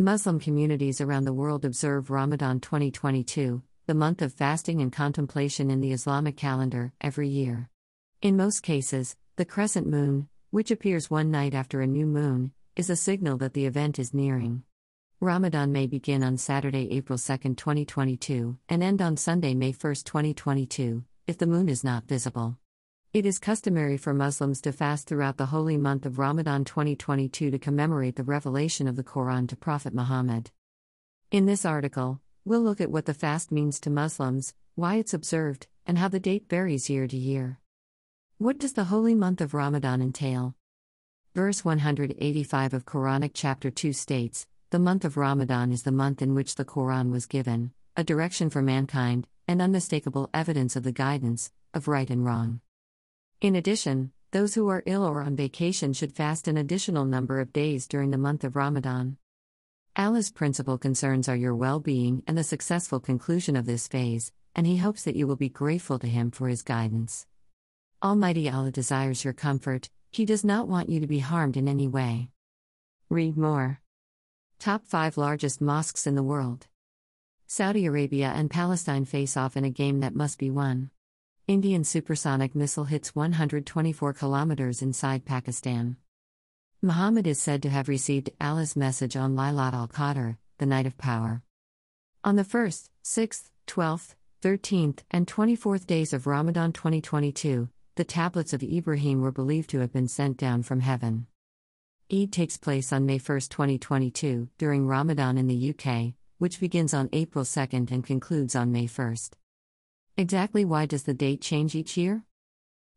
Muslim communities around the world observe Ramadan 2022, the month of fasting and contemplation in the Islamic calendar, every year. In most cases, the crescent moon, which appears one night after a new moon, is a signal that the event is nearing. Ramadan may begin on Saturday, April 2, 2022, and end on Sunday, May 1, 2022, if the moon is not visible. It is customary for Muslims to fast throughout the holy month of Ramadan 2022 to commemorate the revelation of the Quran to Prophet Muhammad. In this article, we'll look at what the fast means to Muslims, why it's observed, and how the date varies year to year. What does the holy month of Ramadan entail? Verse 185 of Quranic chapter 2 states The month of Ramadan is the month in which the Quran was given, a direction for mankind, and unmistakable evidence of the guidance, of right and wrong. In addition, those who are ill or on vacation should fast an additional number of days during the month of Ramadan. Allah's principal concerns are your well being and the successful conclusion of this phase, and He hopes that you will be grateful to Him for His guidance. Almighty Allah desires your comfort, He does not want you to be harmed in any way. Read more. Top 5 largest mosques in the world. Saudi Arabia and Palestine face off in a game that must be won. Indian supersonic missile hits 124 kilometers inside Pakistan. Muhammad is said to have received Allah's message on Laylat al Qadr, the night of power. On the 1st, 6th, 12th, 13th, and 24th days of Ramadan 2022, the tablets of Ibrahim were believed to have been sent down from heaven. Eid takes place on May 1, 2022, during Ramadan in the UK, which begins on April 2 and concludes on May 1. Exactly why does the date change each year?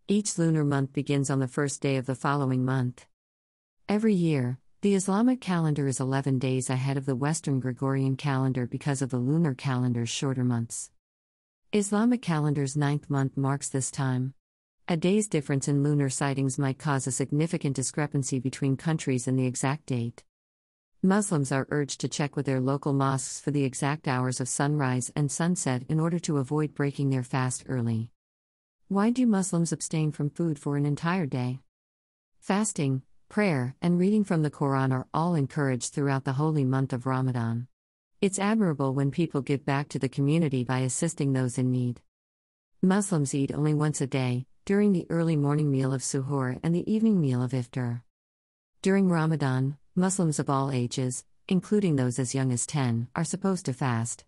Each lunar month begins on the first day of the following month. Every year, the Islamic calendar is 11 days ahead of the Western Gregorian calendar because of the lunar calendar's shorter months. Islamic calendar's ninth month marks this time. A day's difference in lunar sightings might cause a significant discrepancy between countries in the exact date. Muslims are urged to check with their local mosques for the exact hours of sunrise and sunset in order to avoid breaking their fast early. Why do Muslims abstain from food for an entire day? Fasting, prayer, and reading from the Quran are all encouraged throughout the holy month of Ramadan. It's admirable when people give back to the community by assisting those in need. Muslims eat only once a day, during the early morning meal of suhoor and the evening meal of iftar. During Ramadan, Muslims of all ages, including those as young as 10, are supposed to fast.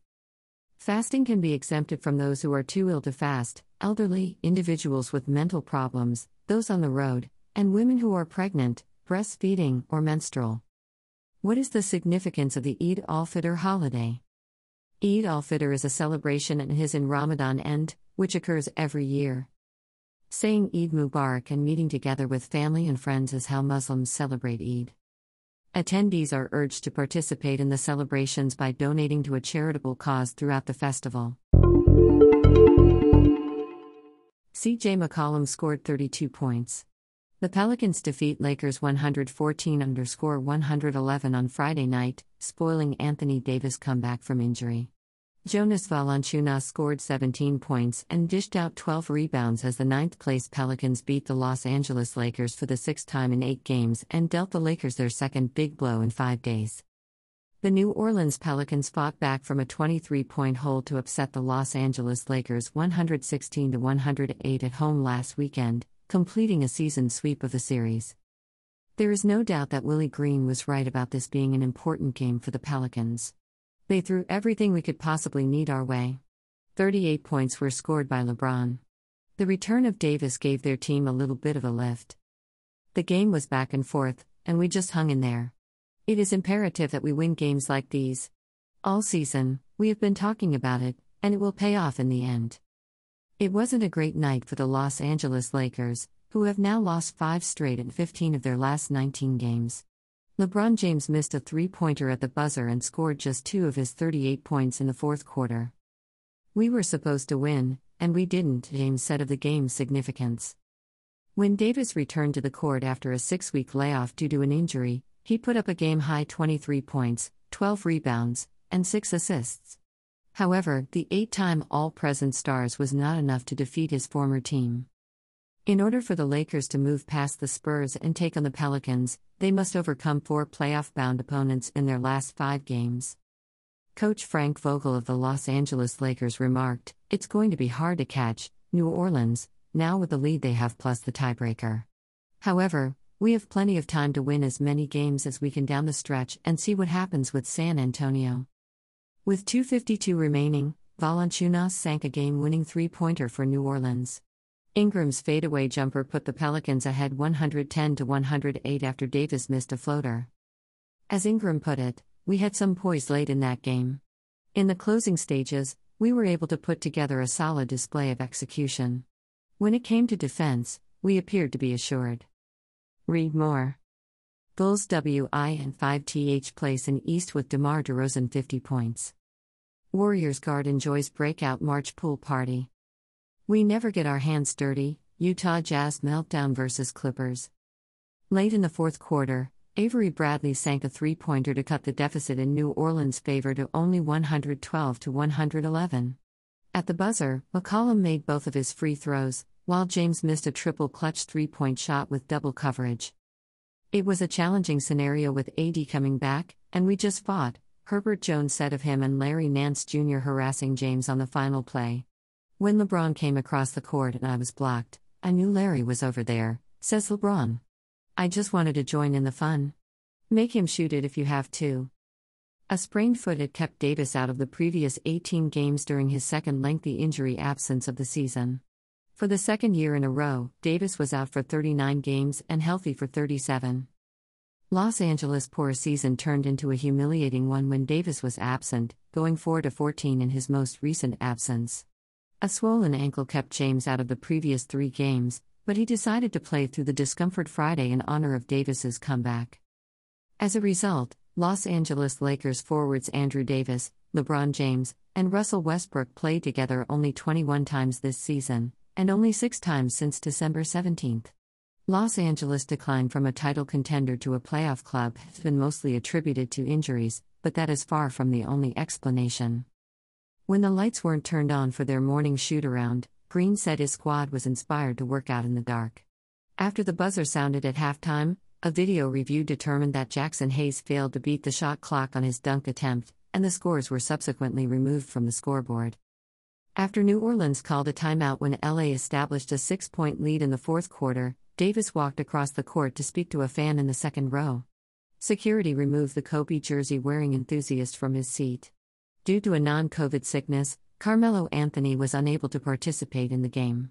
Fasting can be exempted from those who are too ill to fast, elderly, individuals with mental problems, those on the road, and women who are pregnant, breastfeeding, or menstrual. What is the significance of the Eid al Fitr holiday? Eid al Fitr is a celebration and his in Ramadan end, which occurs every year. Saying Eid Mubarak and meeting together with family and friends is how Muslims celebrate Eid. Attendees are urged to participate in the celebrations by donating to a charitable cause throughout the festival. CJ McCollum scored 32 points. The Pelicans defeat Lakers 114 underscore 111 on Friday night, spoiling Anthony Davis' comeback from injury. Jonas Valanciunas scored 17 points and dished out 12 rebounds as the ninth place Pelicans beat the Los Angeles Lakers for the sixth time in eight games and dealt the Lakers their second big blow in five days. The New Orleans Pelicans fought back from a 23 point hold to upset the Los Angeles Lakers 116 108 at home last weekend, completing a season sweep of the series. There is no doubt that Willie Green was right about this being an important game for the Pelicans. They threw everything we could possibly need our way. 38 points were scored by LeBron. The return of Davis gave their team a little bit of a lift. The game was back and forth, and we just hung in there. It is imperative that we win games like these. All season, we have been talking about it, and it will pay off in the end. It wasn't a great night for the Los Angeles Lakers, who have now lost five straight and 15 of their last 19 games. LeBron James missed a three pointer at the buzzer and scored just two of his 38 points in the fourth quarter. We were supposed to win, and we didn't, James said of the game's significance. When Davis returned to the court after a six week layoff due to an injury, he put up a game high 23 points, 12 rebounds, and 6 assists. However, the eight time All Present Stars was not enough to defeat his former team. In order for the Lakers to move past the Spurs and take on the Pelicans, they must overcome four playoff bound opponents in their last five games. Coach Frank Vogel of the Los Angeles Lakers remarked, It's going to be hard to catch New Orleans, now with the lead they have plus the tiebreaker. However, we have plenty of time to win as many games as we can down the stretch and see what happens with San Antonio. With 2.52 remaining, Valanciunas sank a game winning three pointer for New Orleans. Ingram's fadeaway jumper put the Pelicans ahead 110 to 108 after Davis missed a floater. As Ingram put it, we had some poise late in that game. In the closing stages, we were able to put together a solid display of execution. When it came to defense, we appeared to be assured. Read more. Bulls WI and 5th place in East with DeMar DeRozan 50 points. Warriors guard enjoys breakout March pool party. We never get our hands dirty, Utah Jazz meltdown versus Clippers. Late in the fourth quarter, Avery Bradley sank a three pointer to cut the deficit in New Orleans' favor to only 112 to 111. At the buzzer, McCollum made both of his free throws, while James missed a triple clutch three point shot with double coverage. It was a challenging scenario with AD coming back, and we just fought, Herbert Jones said of him and Larry Nance Jr. harassing James on the final play. When LeBron came across the court and I was blocked, I knew Larry was over there, says LeBron. I just wanted to join in the fun. Make him shoot it if you have to. A sprained foot had kept Davis out of the previous 18 games during his second lengthy injury absence of the season. For the second year in a row, Davis was out for 39 games and healthy for 37. Los Angeles' poor season turned into a humiliating one when Davis was absent, going 4 to 14 in his most recent absence. A swollen ankle kept James out of the previous three games, but he decided to play through the discomfort Friday in honor of Davis's comeback. As a result, Los Angeles Lakers forwards Andrew Davis, LeBron James, and Russell Westbrook played together only 21 times this season, and only six times since December 17. Los Angeles' decline from a title contender to a playoff club has been mostly attributed to injuries, but that is far from the only explanation. When the lights weren't turned on for their morning shoot around, Green said his squad was inspired to work out in the dark. After the buzzer sounded at halftime, a video review determined that Jaxson Hayes failed to beat the shot clock on his dunk attempt, and the scores were subsequently removed from the scoreboard. After New Orleans called a timeout when LA established a six point lead in the fourth quarter, Davis walked across the court to speak to a fan in the second row. Security removed the Kobe jersey wearing enthusiast from his seat. Due to a non COVID sickness, Carmelo Anthony was unable to participate in the game.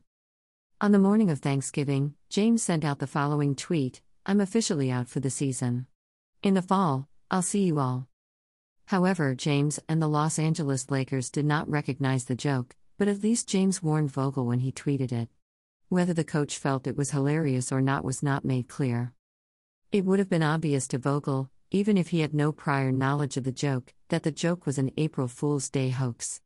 On the morning of Thanksgiving, James sent out the following tweet I'm officially out for the season. In the fall, I'll see you all. However, James and the Los Angeles Lakers did not recognize the joke, but at least James warned Vogel when he tweeted it. Whether the coach felt it was hilarious or not was not made clear. It would have been obvious to Vogel, even if he had no prior knowledge of the joke, that the joke was an April Fool's Day hoax.